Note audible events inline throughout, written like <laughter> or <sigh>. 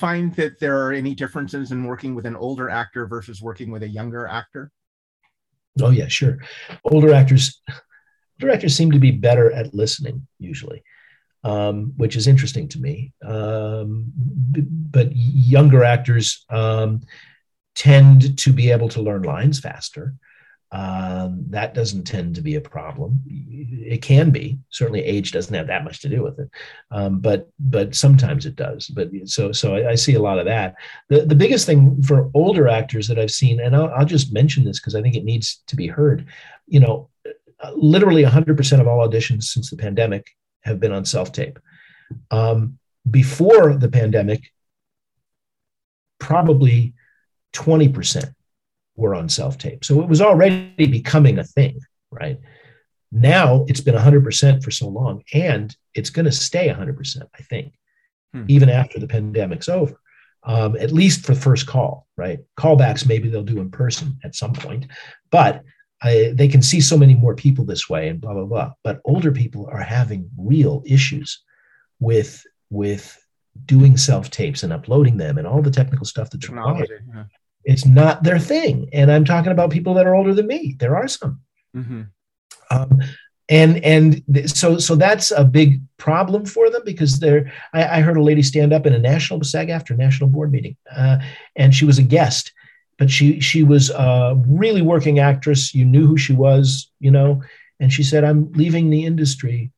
find that there are any differences in working with an older actor versus working with a younger actor? Oh yeah, sure. Older actors, directors seem to be better at listening usually, um, which is interesting to me. Um, but younger actors um, tend to be able to learn lines faster. Um, that doesn't tend to be a problem. It can be. Certainly, age doesn't have that much to do with it, um, but but sometimes it does. But so so I, I, see a lot of that. The the biggest thing for older actors that I've seen, and I'll, I'll just mention this because I think it needs to be heard. You know, literally 100% of all auditions since the pandemic have been on self tape. Um, before the pandemic, probably 20% were on self tape. So it was already becoming a thing, right? Now it's been 100% for so long, and it's going to stay 100%, I think, hmm. even after the pandemic's over, um, at least for first call, right? Callbacks, maybe they'll do in person at some point, but I, they can see so many more people this way and blah, blah, blah. But older people are having real issues with, with doing self tapes and uploading them and all the technical stuff that's required. Yeah it's not their thing. And I'm talking about people that are older than me. There are some. Mm-hmm. Um, and and so so that's a big problem for them because they're I, I, heard a lady stand up in a national SAG-AFTRA national board meeting, uh, and she was a guest, but she she was a really working actress. You knew who she was, you know, and she said, "I'm leaving the industry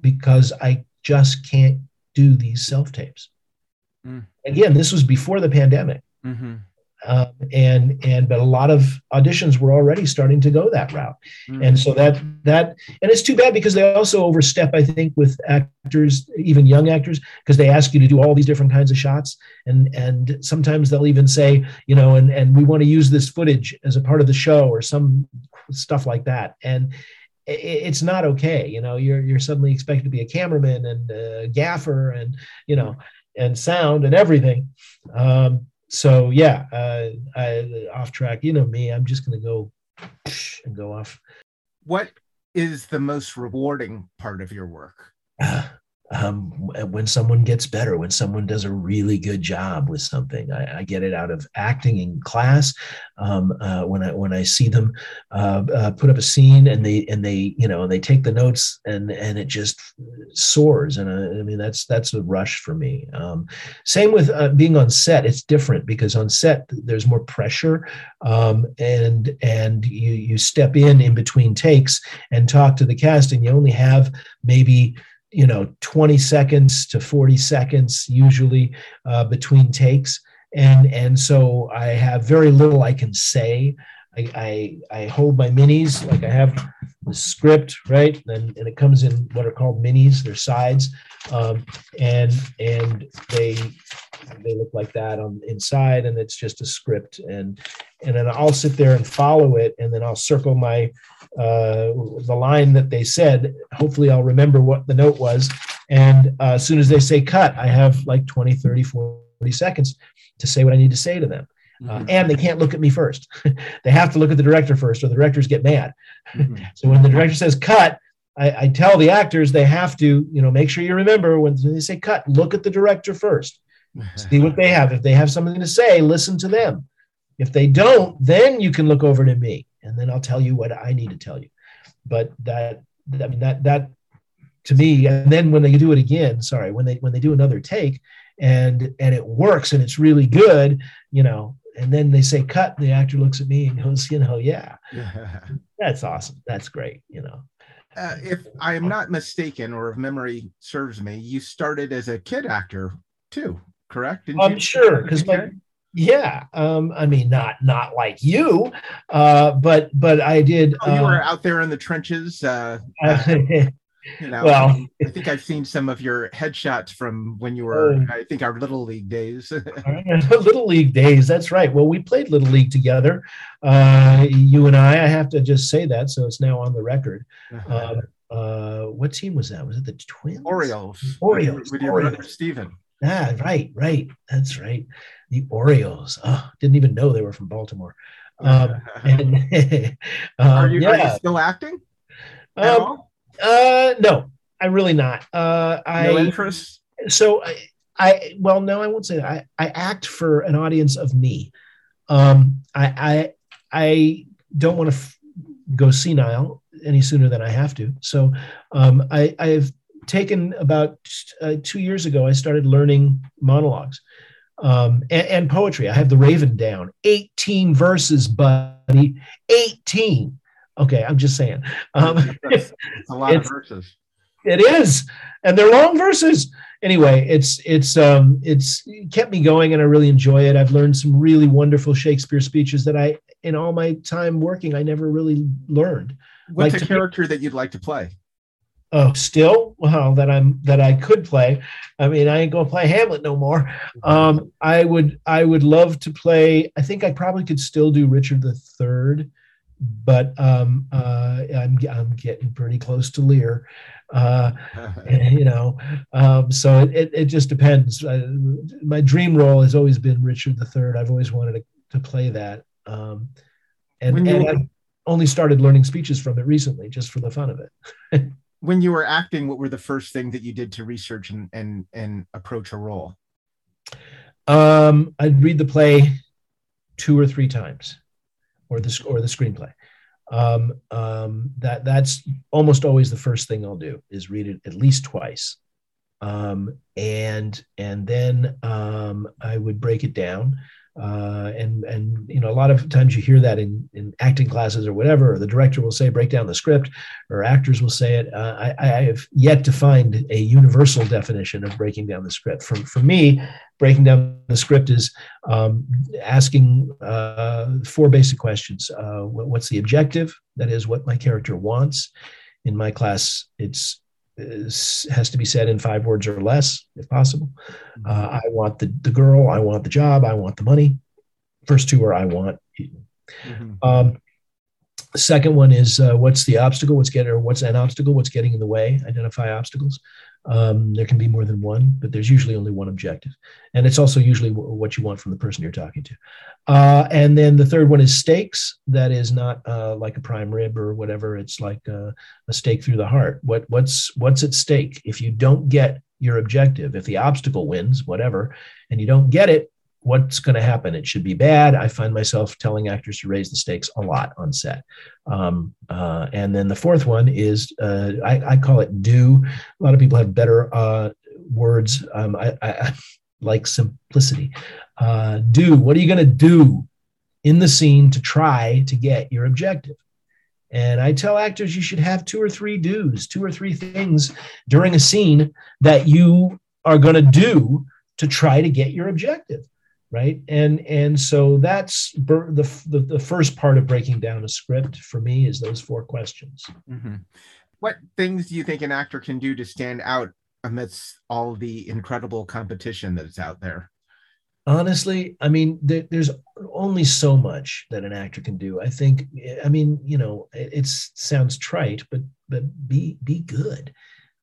because I just can't do these self tapes." Mm. Again, this was before the pandemic. Mm-hmm. Um, and and but a lot of auditions were already starting to go that route. Mm-hmm. and so that that and it's too bad because they also overstep i think with actors even young actors because they ask you to do all these different kinds of shots. And and sometimes they'll even say you know and and we want to use this footage as a part of the show or some stuff like that. And it's not okay you know you're you're suddenly expected to be a cameraman and a gaffer and you know and sound and everything. Um, so yeah, uh, I, off track. You know me, I'm just going to go and go off. What is the most rewarding part of your work? <sighs> um, when someone gets better, when someone does a really good job with something. I, I get it out of acting in class. Um, uh, when I when I see them uh, uh, put up a scene and they and they you know they take the notes and and it just soars. And I, uh, I mean that's that's a rush for me. Um, same with uh, being on set. It's different because on set there's more pressure um, and and you you step in in between takes and talk to the cast and you only have maybe you know 20 seconds to 40 seconds usually uh, between takes. And and so i have very little i can say. I, I, I hold my minis like I have the script right and, and it comes in what are called minis they're sides um, and and they they look like that on inside and it's just a script and and then I'll sit there and follow it and then I'll circle my uh, the line that they said. Hopefully, I'll remember what the note was. And uh, as soon as they say cut, I have like 20, 30, 40 seconds to say what I need to say to them. Uh, mm-hmm. and they can't look at me first. <laughs> they have to look at the director first, or the directors get mad. Mm-hmm. <laughs> so when the director says cut, I, I, tell the actors they have to, you know, make sure you remember when they say cut, look at the director first. <laughs> See what they have. If they have something to say, listen to them. If they don't, then you can look over to me and then I'll tell you what I need to tell you. But that, I mean, that, that to me, and then when they do it again, sorry, when they, when they do another take and, and it works and it's really good, you know, and then they say cut, the actor looks at me and goes, you know, yeah, <laughs> that's awesome. That's great. You know, uh, if I am not mistaken, or if memory serves me, you started as a kid actor too, correct? Didn't I'm you? sure because my yeah, um, I mean, not not like you, uh, but but I did. Oh, you were um, out there in the trenches. Uh, <laughs> you know, well, I <laughs> think I've seen some of your headshots from when you were, uh, I think, our little league days. <laughs> <laughs> little league days. That's right. Well, we played little league together. Uh, you and I. I have to just say that, so it's now on the record. Uh-huh. Uh, uh, what team was that? Was it the Twins? Orioles. Orioles. With your Orioles. brother Stephen. Ah, right, right. That's right. The Orioles. Oh, didn't even know they were from Baltimore. Um, and, um, are, you, yeah. are, you, still acting? Um, uh, no, I really not. Uh, I no interest. So I, I well, no, I won't say that. I, I act for an audience of me. Um, I I I don't want to f- go senile any sooner than I have to. So um, I I've taken about uh, two years ago. I started learning monologues um, and, and poetry. I have the Raven down, eighteen verses, buddy, eighteen. Okay, I'm just saying. Um, it's a lot of verses. It is, and they're long verses. Anyway, it's it's um it's kept me going, and I really enjoy it. I've learned some really wonderful Shakespeare speeches that I, in all my time working, I never really learned. What's like a character that you'd like to play? Oh, still, well, that I'm that I could play. I mean, I ain't gonna play Hamlet no more. Um, I would I would love to play. I think I probably could still do Richard the Third but um, uh, I'm I'm getting pretty close to Lear, uh, <laughs> you know. Um, so it, it just depends. Uh, my dream role has always been Richard III. I've always wanted to, to play that, um, and, you, and I've only started learning speeches from it recently, just for the fun of it. <laughs> when you were acting, what were the first thing that you did to research and and and approach a role? Um, I'd read the play two or three times or the or the screenplay. Um, um, that that's almost always the first thing I'll do is read it at least twice, um, and and then um, I would break it down. Uh, and and you know a lot of times you hear that in, in acting classes or whatever or the director will say break down the script or actors will say it. Uh, I, I have yet to find a universal definition of breaking down the script. For, for me breaking down the script is um, asking uh, four basic questions. Uh, what, what's the objective? That is what my character wants. In my class it's has to be said in five words or less, if possible. Mm-hmm. Uh, I want the, the girl, I want the job, I want the money. First two are I want. Mm-hmm. Um, the second one is uh, what's the obstacle? What's getting or what's an obstacle? What's getting in the way? Identify obstacles. Um, there can be more than one, but there's usually only one objective. And it's also usually w- what you want from the person you're talking to. Uh, and then the third one is stakes. That is not uh, like a prime rib or whatever. It's like a, a stake through the heart. What, what's, what's at stake? If you don't get your objective, if the obstacle wins, whatever, and you don't get it, what's going to happen? It should be bad. I find myself telling actors to raise the stakes a lot on set. Um, uh, and then the fourth one is uh, I, I, call it do. A lot of people have better uh, words. Um, I, I, like simplicity. Uh, do. What are you going to do in the scene to try to get your objective? And I tell actors you should have two or three do's, two or three things during a scene that you are going to do to try to get your objective right? And and so that's the, the, the first part of breaking down a script for me is those four questions. Mm-hmm. what things do you think an actor can do to stand out amidst all the incredible competition that's out there? Honestly i mean there, there's only so much that an actor can do. I think i mean you know it, it sounds trite but but be be good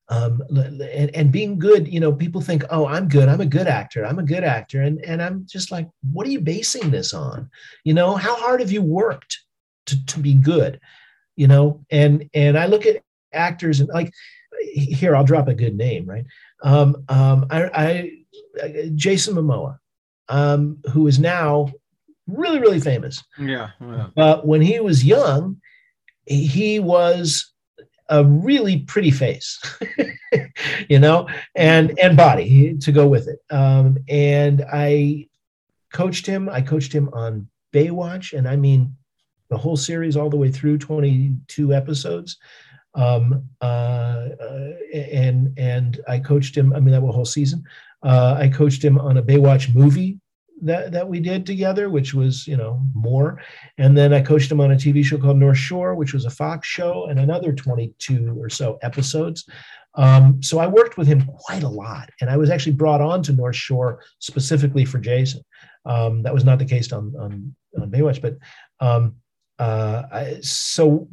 um, and, and being good you know people think oh i'm good. I'm a good actor. I'm a good actor. And, and i'm just like what are you basing this on? You know how hard have you worked to, to be good? You know and and i look at actors and like here i'll drop a good name right? Um, um, I, I jason momoa um, who is now really really famous. Yeah, yeah. but when he was young he was a really pretty face, <laughs> you know, and and body to go with it. Um, and I coached him. I coached him on Baywatch, and I mean the whole series all the way through 22 episodes. Um, uh, uh, and and I coached him. I mean that whole season. Uh, I coached him on a Baywatch movie that that we did together, which was you know more. And then I coached him on a TV show called North Shore, which was a Fox show, and another 22 or so episodes. Um, so I worked with him quite a lot, and I was actually brought on to North Shore specifically for Jason. Um, that was not the case on on, on Baywatch, but um, uh, I, so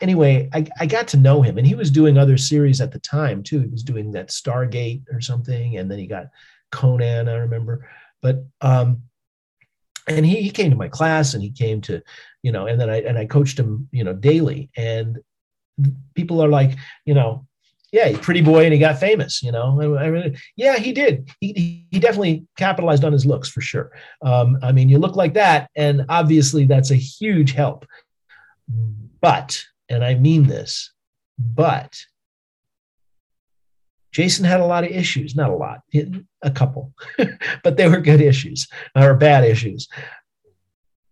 anyway, I, I got to know him, and he was doing other series at the time too. He was doing that Stargate or something, and then he got Conan. I remember. But um, and he, he came to my class and he came to, you know, and then I and I coached him, you know, daily. And people are like, you know, yeah, pretty boy, and he got famous. You know, I, I yeah, he did. He he definitely capitalized on his looks for sure. Um, I mean, you look like that, and obviously that's a huge help. But, and I mean this, but Jason had a lot of issues, not a lot, a couple, <laughs> but they were good issues or bad issues.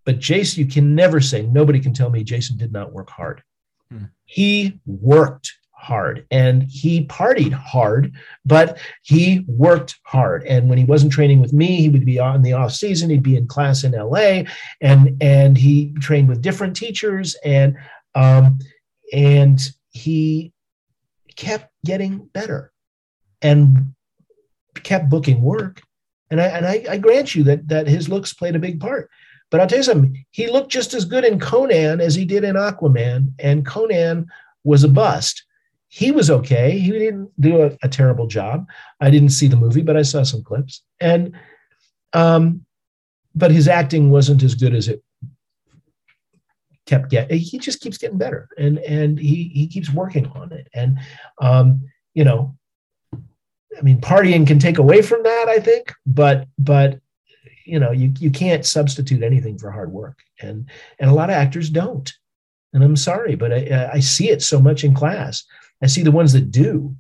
But Jason, you can never say, nobody can tell me Jason did not work hard. Hmm. He worked hard and he partied hard, but he worked hard. And when he wasn't training with me, he would be on the off season. He'd be in class in LA, and and he trained with different teachers, and um, and he kept getting better, and kept booking work. And I and I, I grant you that that his looks played a big part. But I'll tell you something, he looked just as good in Conan as he did in Aquaman, and Conan was a bust he was okay. He didn't do a, a, terrible job. I didn't see the movie, but I saw some clips. And um, but his acting wasn't as good as it kept getting. He just keeps getting better, and and he he keeps working on it. And um, you know, I mean, partying can take away from that, I think, but but you know, you you can't substitute anything for hard work, and and a lot of actors don't. And I'm sorry, but I, I see it so much in class I see the ones that do,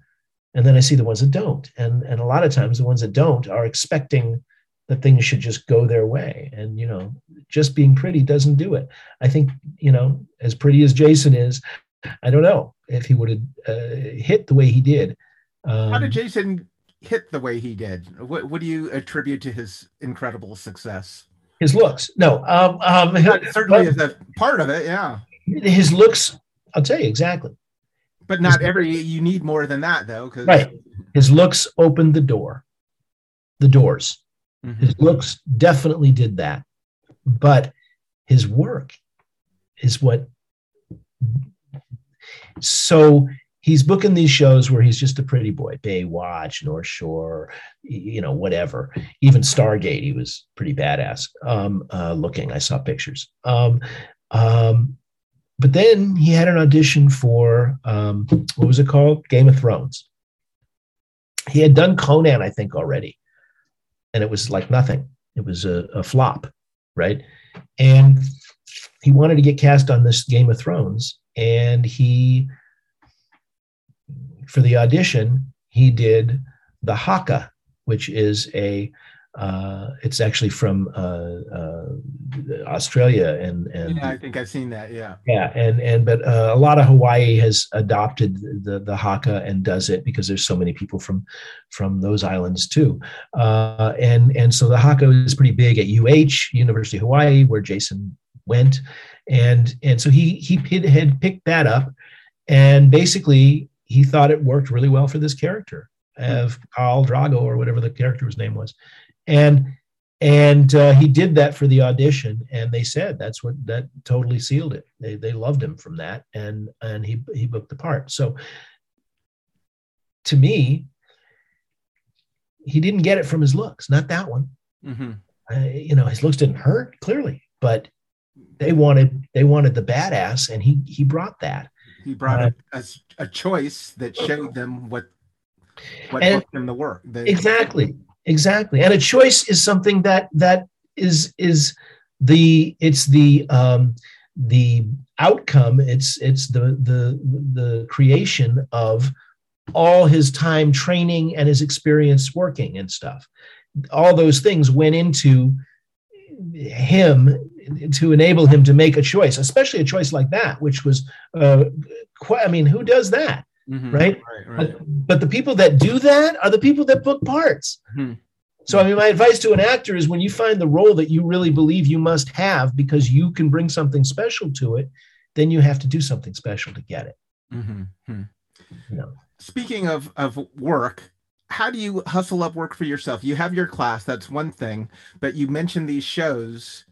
and then I see the ones that don't. And and a lot of times the ones that don't are expecting that things should just go their way. And you know, just being pretty doesn't do it. I think you know, as pretty as Jason is, I don't know if he would have uh, hit the way he did. Um, How did Jason hit the way he did? What what do you attribute to his incredible success? His looks. No, um, um, certainly is a part of it. Yeah, his looks. I'll tell you exactly. But not every you need more than that though. Cause... Right. His looks opened the door, the doors. Mm-hmm. His looks definitely did that. But his work is what so he's booking these shows where he's just a pretty boy baywatch north shore you know whatever even stargate he was pretty badass um, uh, looking i saw pictures um, um, but then he had an audition for um, what was it called? Game of Thrones. He had done Conan, I think, already, and it was like nothing. It was a, a flop, right? And he wanted to get cast on this Game of Thrones, and he, for the audition, he did the Haka, which is a uh, it's actually from uh, uh, Australia and and yeah, I think I've seen that. Yeah, yeah, and and but uh, a lot of Hawaii has adopted the the Haka and does it because there's so many people from from those islands too, uh, and and so the Haka is pretty big at UH University of Hawaii where Jason went, and and so he he had picked that up, and basically he thought it worked really well for this character of Khal Drago or whatever the character's name was. And and uh, he did that for the audition and they said that's what that totally sealed it. They, they loved him from that and and he he booked the part. So to me he didn't get it from his looks not that one. Mm-hmm. uh, you know his looks didn't hurt clearly but they wanted they wanted the badass and he he brought that he brought uh, a, a, choice that showed them what what and, booked him the work the, exactly exactly. And a choice is something that that is is the it's the um the outcome it's it's the the the creation of all his time training and his experience working and stuff. All those things went into him to enable him to make a choice especially a choice like that which was uh i mean who does that mm-hmm. right, right, right. But, but, the people that do that are the people that book parts. Mm-hmm. So, I mean, my advice to an actor is when you find the role that you really believe you must have because you can bring something special to it, then you have to do something special to get it. Mm-hmm. Hmm. You know. Speaking of, of work, how do you hustle up work for yourself? You have your class, that's one thing, but you mentioned these shows.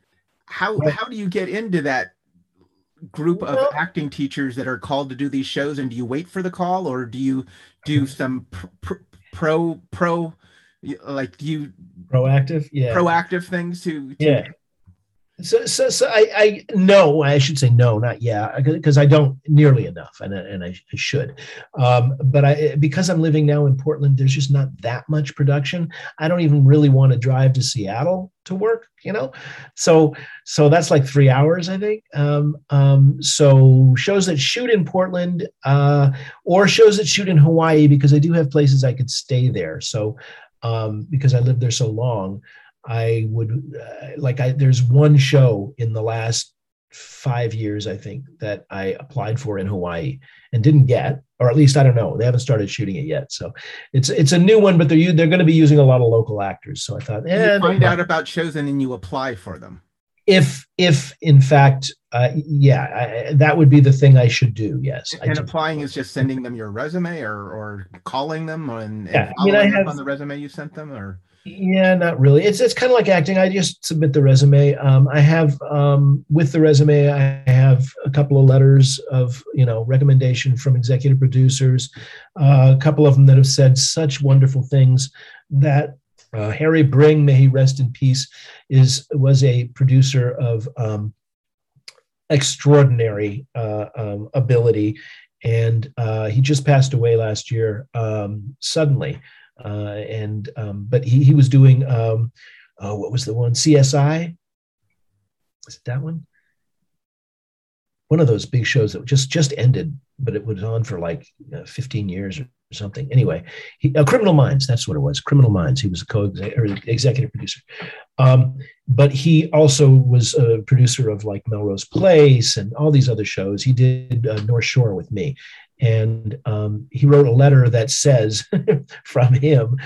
How, how do you get into that group of well, acting teachers that are called to do these shows and do you wait for the call or do you do mm-hmm. some pr- pro pro like do you proactive? Yeah. proactive things to, to yeah So, so, so I, I no, I should say no, not yeah, because I don't nearly enough, and and I, I should. Um, but I because I'm living now in Portland, there's just not that much production. I don't even really want to drive to Seattle to work, you know. So so that's like three hours, I think. Um, um, so shows that shoot in Portland, uh, or shows that shoot in Hawaii, because I do have places I could stay there. So um, because I lived there so long. I would uh, like I there's one show in the last five years I think that I applied for in Hawaii and didn't get, or at least I don't know. They haven't started shooting it yet, so it's it's a new one, but they're they're going to be using a lot of local actors. So I thought, eh, you find out about shows and then you apply for them. If if in fact, uh, yeah, I, that would be the thing I should do. Yes, and applying is just sending them your resume or or calling them and, yeah, and I mean, I have, on the resume you sent them or yeah, not really. It's it's kind of like acting. I just submit the resume. Um, I have um, with the resume, I have a couple of letters of you know recommendation from executive producers, uh, a couple of them that have said such wonderful things. That uh, Harry Bring, may he rest in peace, is was a producer of um, extraordinary uh, um, ability, and uh, he just passed away last year um, suddenly. Uh, and um, but he he was doing um, uh, what was the one CSI? Is it that one? One of those big shows that just just ended, but it was on for like uh, 15 years or something. Anyway, he, uh, Criminal Minds, that's what it was. Criminal Minds. He was a co-executive producer, um, but he also was a producer of like Melrose Place and all these other shows. He did uh, North Shore with me, and um, he wrote a letter that says <laughs> from him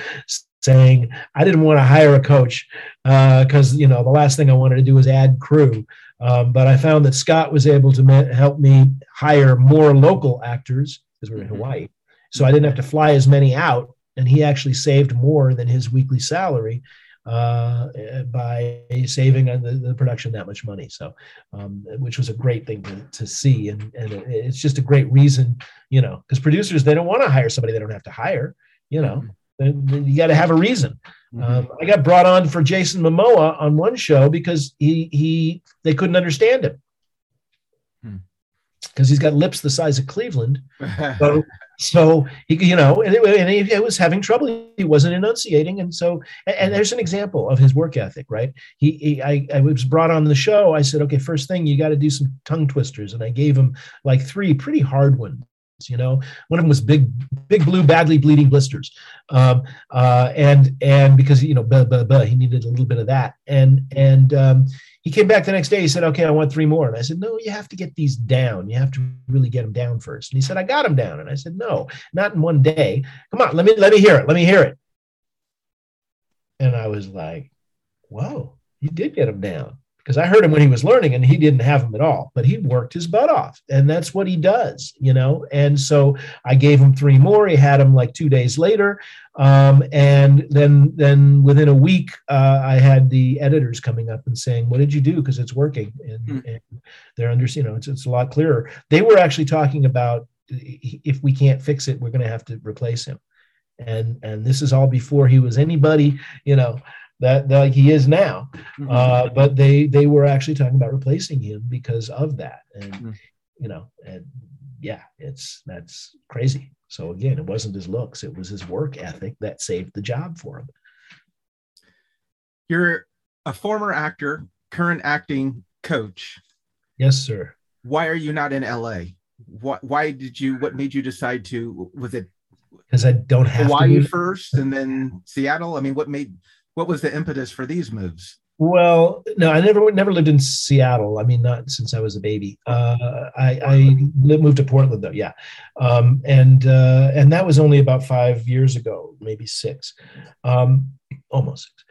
saying, I didn't want to hire a coach because, uh, you know, the last thing I wanted to do was add crew. Um, but I found that Scott was able to ma- help me hire more local actors because we're in mm-hmm. Hawaii. So I didn't have to fly as many out. And he actually saved more than his weekly salary uh, by saving on the, the, production that much money. So, um, which was a great thing to, to see. And, and it's just a great reason, you know, because producers, they don't want to hire somebody they don't have to hire, you know, mm-hmm. you got to have a reason. Mm-hmm. Um, I got brought on for Jason Momoa on one show because he, he, they couldn't understand him because hmm. he's got lips the size of Cleveland. <laughs> So so he, you know, and, it, and he, was having trouble. He wasn't enunciating, and so, and, and there's an example of his work ethic, right? He, he I, I was brought on the show. I said, okay, first thing you got to do some tongue twisters, and I gave him like three pretty hard ones. You know, one of them was big, big blue, badly bleeding blisters, um, uh, and and because you know, buh, buh, buh, he needed a little bit of that, and and um, he came back the next day. He said, "Okay, I want three more." And I said, "No, you have to get these down. You have to really get them down first. And he said, "I got them down." And I said, "No, not in one day. Come on, let me let me hear it. Let me hear it." And I was like, "Whoa, you did get them down." Because I heard him when he was learning and he didn't have them at all, but he worked his butt off. And that's what he does, you know? And so I gave him three more. He had them like two days later. Um, and then, then within a week, uh, I had the editors coming up and saying, what did you do? Because it's working. And, mm. and they're under, you know, it's, it's a lot clearer. They were actually talking about if we can't fix it, we're going to have to replace him and and this is all before he was anybody you know that, that like he is now. Mm-hmm. Uh, but they they were actually talking about replacing him because of that, and mm-hmm. you know, and yeah, it's that's crazy. So again, it wasn't his looks; it was his work ethic that saved the job for him. You're a former actor, current acting coach. Yes, sir. Why are you not in LA? Why, why did you? What made you decide to? Was it because I don't have Hawaii first and then Seattle? I mean, what made what was the impetus for these moves? Well, no, I never never lived in Seattle. I mean, not since I was a baby. Uh, I, I moved to Portland though, yeah, um, and uh, and that was only about five years ago, maybe six, um, almost six.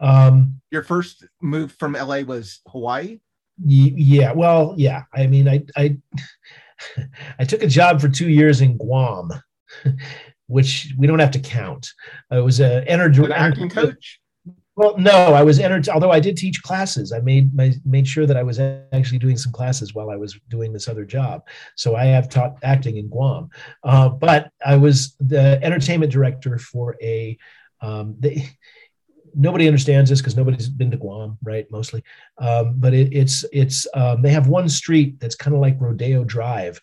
Um, Your first move from LA was Hawaii. Y- yeah, well, yeah. I mean, I I <laughs> I took a job for two years in Guam, <laughs> which we don't have to count. I was an energy acting coach. Well, no, I was entered. Although I did teach classes, I made my made sure that I was actually doing some classes while I was doing this other job. So I have taught acting in Guam, uh, but I was the entertainment director for a. Um, nobody understands this because nobody's been to Guam, right? Mostly, um, but it, it's it's um, they have one street that's kind of like Rodeo Drive,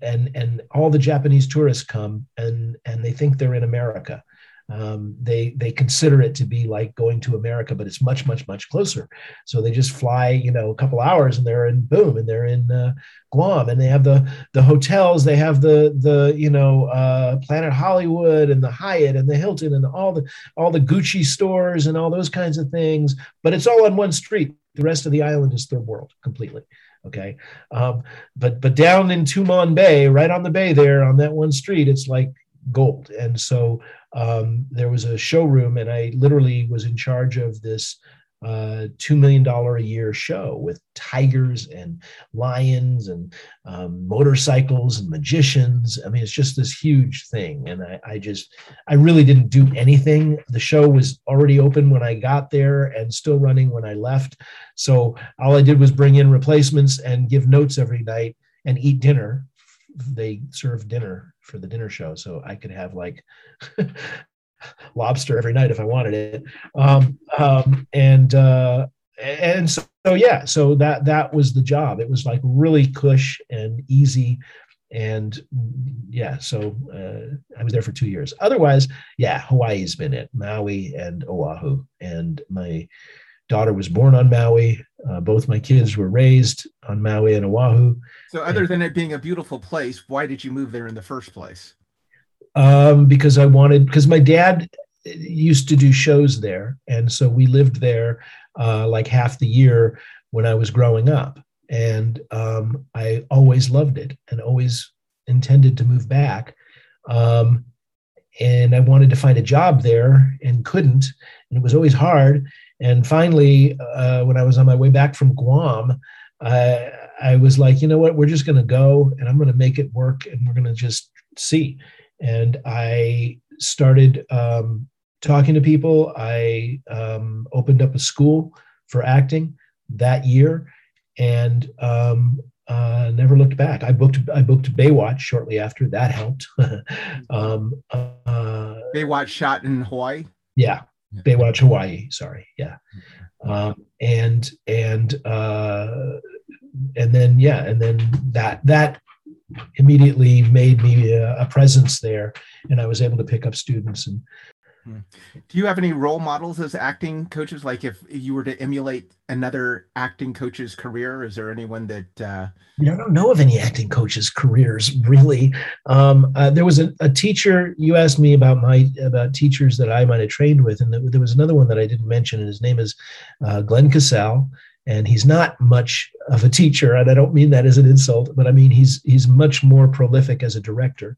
and and all the Japanese tourists come and and they think they're in America. Um, they they consider it to be like going to America, but it's much much much closer. So they just fly, you know, a couple hours and they're in boom, and they're in uh, Guam, and they have the the hotels, they have the the you know uh, Planet Hollywood and the Hyatt and the Hilton and all the all the Gucci stores and all those kinds of things. But it's all on one street. The rest of the island is third world completely. Okay, um, but but down in Tumon Bay, right on the bay there on that one street, it's like gold. And so um, there was a showroom, and I literally was in charge of this uh, $2 million a year show with tigers and lions and um, motorcycles and magicians. I mean, it's just this huge thing. And I, I, just, I really didn't do anything. The show was already open when I got there and still running when I left. So all I did was bring in replacements and give notes every night and eat dinner. They served dinner for the dinner show. So I could have like, <laughs> lobster every night if I wanted it. Um, um, and uh, and so, so, yeah, so that that was the job. It was like really cush and easy, and yeah, so uh, I was there for two years. Otherwise, yeah, Hawaii's been it, Maui and Oahu, and my daughter was born on Maui. Uh, both my kids were raised on Maui and Oahu. So, other and, than it being a beautiful place, why did you move there in the first place? um, because I wanted because my dad used to do shows there, and so we lived there uh, like half the year when I was growing up, and um, I always loved it and always intended to move back. Um, and I wanted to find a job there and couldn't, and it was always hard. And finally, uh, when I was on my way back from Guam, I, I was like, you know what, we're just going to go and I'm going to make it work and we're going to just see and I started um, talking to people. I um, opened up a school for acting that year, and um, uh, never looked back. I booked I booked Baywatch shortly after. That helped. <laughs> um, uh, Baywatch shot in Hawaii. Yeah, Baywatch Hawaii. Sorry. Yeah, um, and and uh, and then yeah, and then that that immediately made me a, a, presence there and i was able to pick up students and. Do you have any role models as acting coaches? Like if you were to emulate another acting coach's career is there anyone that uh... i don't know of any acting coaches careers really. Um, uh, there was a, a, teacher you asked me about my about teachers that i might have trained with and there was another one that i didn't mention and his name is uh, glenn casale and he's not much of a teacher and i don't mean that as an insult but i mean he's he's much more prolific as a director.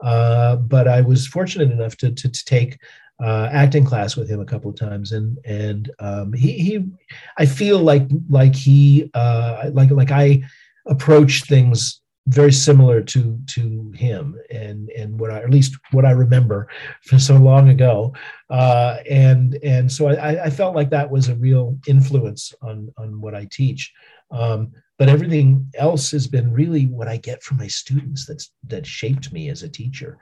Uh, but i was fortunate enough to, to, to take uh, acting class with him a couple of times and and um, he he i feel like like he uh, like like i approach things very similar to to him and and what I at least what I remember from so long ago, uh, and and so I, I felt like that was a real influence on on what I teach. Um, but everything else has been really what I get from my students that's that shaped me as a teacher.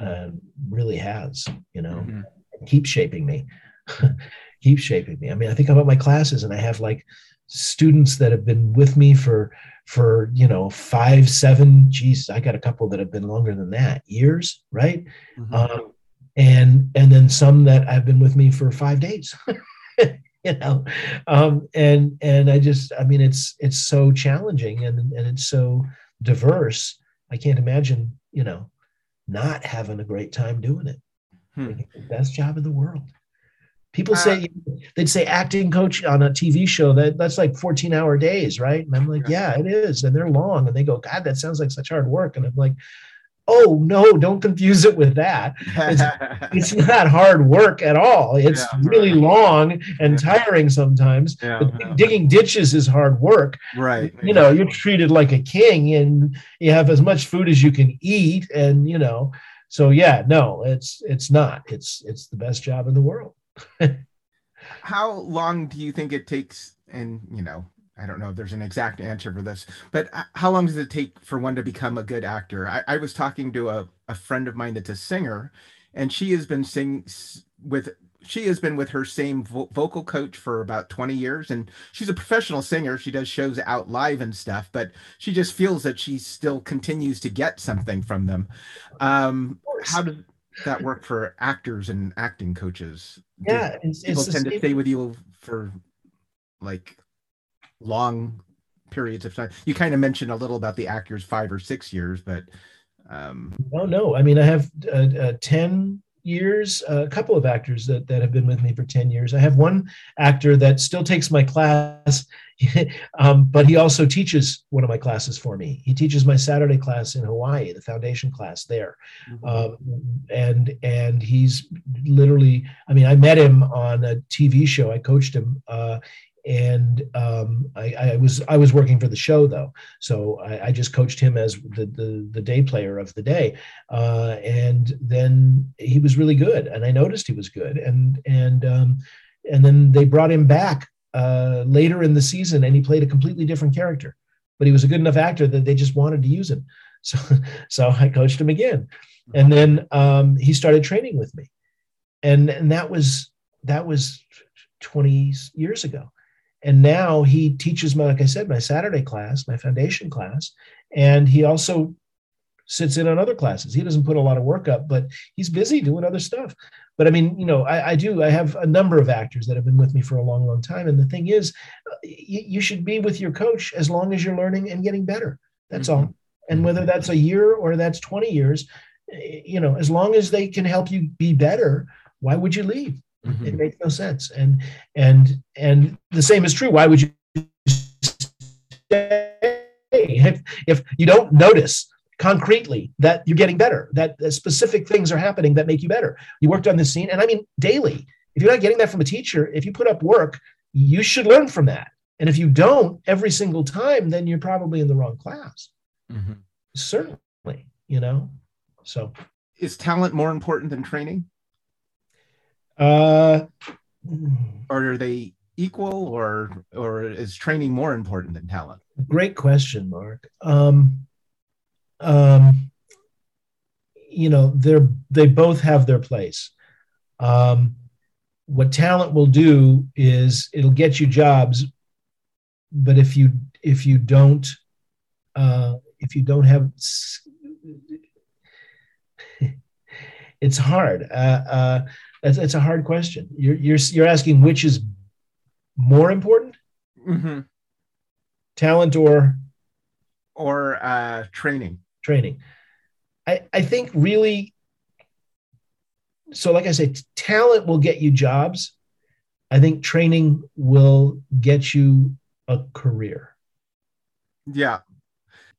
Uh, really has, you know, mm-hmm. keep shaping me, <laughs> keep shaping me. I mean, I think about my classes and I have like students that have been with me for for you know five seven geez i got a couple that have been longer than that years right mm-hmm. um, and and then some that have been with me for five days <laughs> you know um, and and i just i mean it's it's so challenging and and it's so diverse i can't imagine you know not having a great time doing it hmm. best job in the world People uh, say they'd say acting coach on a TV show that that's like 14 hour days, right? And I'm like, yeah, it is. And they're long. And they go, God, that sounds like such hard work. And I'm like, oh no, don't confuse it with that. It's, <laughs> it's not hard work at all. It's yeah, really right. long and tiring sometimes. Yeah, yeah. Digging ditches is hard work. Right. You know, you're treated like a king and you have as much food as you can eat. And you know, so yeah, no, it's it's not. It's it's the best job in the world. <laughs> How long do you think it takes? And you know, I don't know if there's an exact answer for this, but uh, how long does it take for one to become a good actor? I, I was talking to a, a friend of mine that's a singer, and she has been singing with she has been with her same vo- vocal coach for about 20 years and she's a professional singer. She does shows out live and stuff but she just feels that she still continues to get something from them. Um, how does that work for actors and acting coaches? Yeah it's, people it's tend to stay with you for like long periods of time you kind of mentioned a little about the actors five or six years but um oh no i mean i have uh, uh, 10 years, a couple of actors that, that have been with me for 10 years. I have one actor that still takes my class, <laughs> um, but he also teaches one of my classes for me. He teaches my Saturday class in Hawaii, the foundation class there. Mm-hmm. Um, and, and he's literally, I mean, I met him on a TV show. I coached him uh, and um, I, I, was I was working for the show though, so I, I just coached him as the, the, the day player of the day, uh, and then he was really good, and I noticed he was good, and and um, and then they brought him back uh, later in the season, and he played a completely different character, but he was a good enough actor that they just wanted to use him, <laughs> so so I coached him again, and then um, he started training with me, and and that was that was 20 years ago and now he teaches my like i said my saturday class my foundation class and he also sits in on other classes. He doesn't put a lot of work up but he's busy doing other stuff. But i mean you know i, I do i have a number of actors that have been with me for a long long time. And the thing is you, you should be with your coach as long as you're learning and getting better. That's mm-hmm. all and whether that's a year or that's 20 years you know as long as they can help you be better why would you leave Mm-hmm. It makes no sense. And and and the same is true. Why would you stay if, if you don't notice concretely that you're getting better, that specific things are happening that make you better? You worked on this scene, and I mean daily. If you're not getting that from a teacher, if you put up work, you should learn from that. And if you don't every single time, then you're probably in the wrong class. Mm-hmm. Certainly, you know. So, is talent more important than training? Uh, or are they equal, or or is training more important than talent? Great question, Mark. Um, um, you know, they're they both have their place. Um, what talent will do is it'll get you jobs, but if you if you don't uh, if you don't have <laughs> it's hard. Uh, uh, it's, it's a hard question. You're, you're, you're asking which is more important? Mm-hmm. Talent or? Or uh, training. Training. I, I think really, so like I said, talent will get you jobs. I think training will get you a career. Yeah,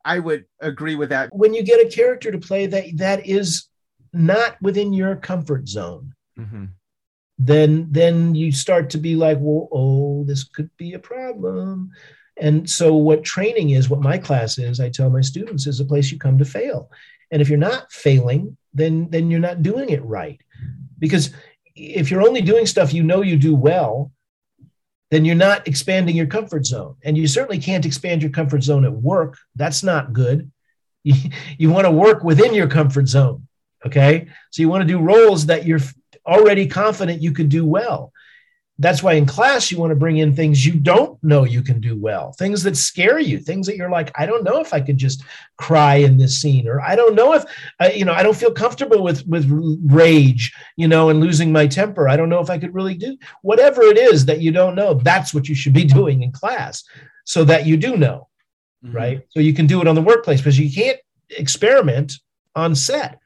I would agree with that. When you get a character to play that that is not within your comfort zone, mm-hmm. then then you start to be like, well, oh, this could be a problem. And so, what training is, what my class is, I tell my students, is a place you come to fail. And if you're not failing, then then you're not doing it right. Because if you're only doing stuff you know you do well, then you're not expanding your comfort zone. And you certainly can't expand your comfort zone at work. That's not good. <laughs> You, you want to work within your comfort zone. Okay. So you want to do roles that you're already confident you could do well. That's why in class you want to bring in things you don't know you can do well, things that scare you, things that you're like, I don't know if I could just cry in this scene, or I don't know if, uh, you know, I don't feel comfortable with with rage, you know, and losing my temper. I don't know if I could really do whatever it is that you don't know. That's what you should be <laughs> doing in class, so that you do know, mm-hmm. right? So you can do it on the workplace because you can't experiment on set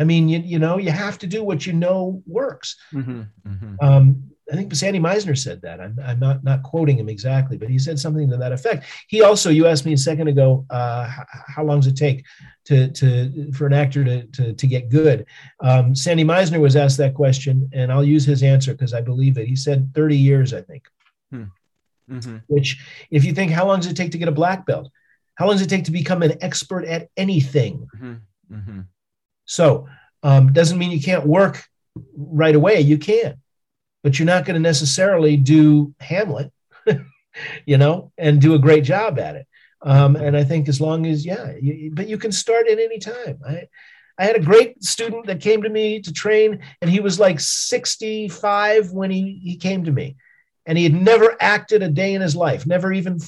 I mean, you, you know, you have to do what you know works. Mm-hmm, mm-hmm. Um, I think Sandy Meisner said that. I'm, I'm not not quoting him exactly, but he said something to that effect. He also, you asked me a second ago, uh, how, how, long does it take to to for an actor to to, to get good? Um, Sandy Meisner was asked that question, and I'll use his answer because I believe it. He said 30 years, I think. Hmm. Mm-hmm. Which, if you think, how long does it take to get a black belt? How long does it take to become an expert at anything? Mm-hmm. So um, doesn't mean you can't work right away. You can, but you're not going to necessarily do Hamlet, <laughs> you know, and do a great job at it. Um, and I think as long as yeah, you, but you can start at any time. I, I had a great student that came to me to train, and he was like 65 when he, he came to me. And he had never acted a day in his life, never even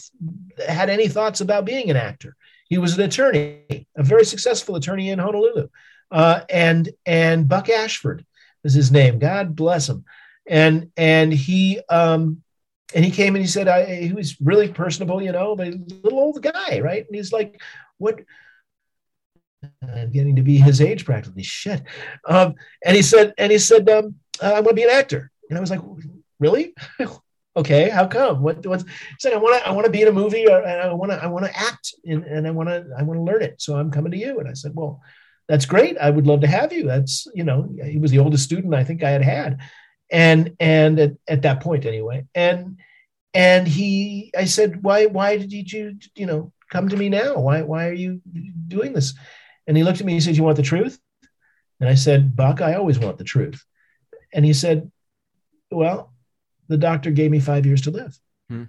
had any thoughts about being an actor. He was an attorney, a very successful attorney in Honolulu. Uh, and and Buck Ashford is his name. God bless him. And and he um, and he came and he said I, he was really personable, you know, but a little old guy, right? And he's like, "What? I'm getting to be his age practically. Shit. Um, and he said, and he said, um, uh, I want to be an actor. And I was like, really? <laughs> okay. How come? What? What's? He said, I want to. I want to be in a movie, or, and I want to. I want to act, and, and I want to. I want to learn it. So I'm coming to you. And I said, well, that's great. I would love to have you. That's you know, he was the oldest student I think I had had, and and at, at that point anyway, and and he, I said, why why did you you know come to me now? Why why are you doing this? And he looked at me and he said, You want the truth? And I said, Buck, I always want the truth. And he said, Well, the doctor gave me five years to live. Hmm.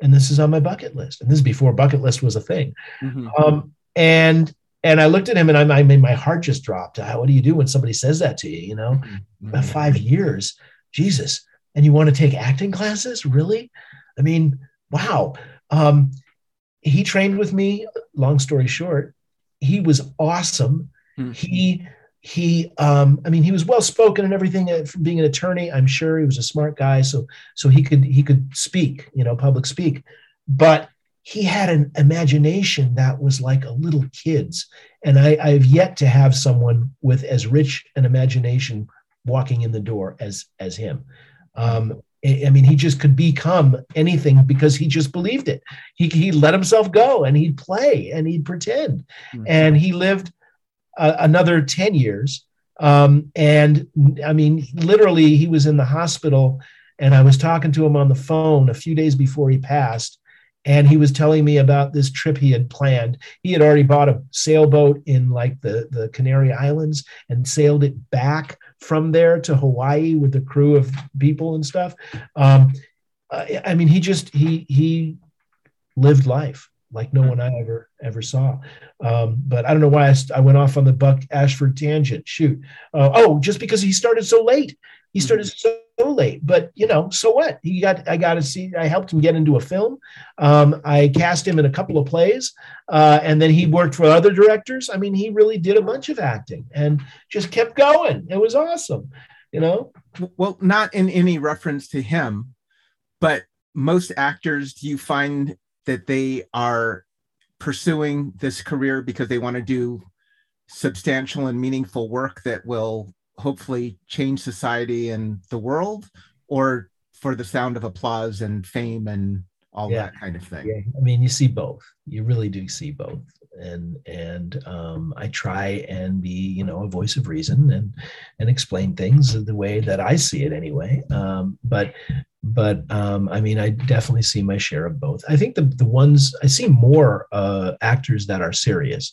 And this is on my bucket list. And this is before bucket list was a thing. Mm-hmm. Um, and and I looked at him and I, I mean, my heart just dropped. What do you do when somebody says that to you? You know, mm-hmm. five years, Jesus. And you want to take acting classes? Really? I mean, wow. Um, he trained with me, long story short, he was awesome. Mm-hmm. He he um, I mean he was well spoken and everything uh, from being an attorney. I'm sure he was a smart guy, so so he could he could speak, you know, public speak. But he had an imagination that was like a little kid's, and I, I've yet to have someone with as rich an imagination walking in the door as as him. Um, I mean, he just could become anything because he just believed it. He, he let himself go and he'd play and he'd pretend. Mm-hmm. And he lived uh, another 10 years. Um, and I mean, literally, he was in the hospital and I was talking to him on the phone a few days before he passed. And he was telling me about this trip he had planned. He had already bought a sailboat in like the, the Canary Islands and sailed it back from there to Hawaii with a crew of people and stuff. Um, I, I mean, he just he he lived life like no one I ever ever saw. Um, but I don't know why I, I, went off on the Buck Ashford tangent. Shoot. Uh, oh, just because he started so late. He started mm-hmm. so late, but you know, so what? He got I got to see. I helped him get into a film. Um, I cast him in a couple of plays, uh, and then he worked for other directors. I mean, he really did a bunch of acting and just kept going. It was awesome, you know. Well, not in any reference to him, but most actors, do you find that they are pursuing this career because they want to do substantial and meaningful work that will hopefully change society and the world or for the sound of applause and fame and all yeah. that kind of thing yeah. i mean you see both you really do see both and and um, i try and be you know a voice of reason and and explain things the way that i see it anyway um, but but um, I mean, I definitely see my share of both. I think the the ones I see more uh, actors that are serious.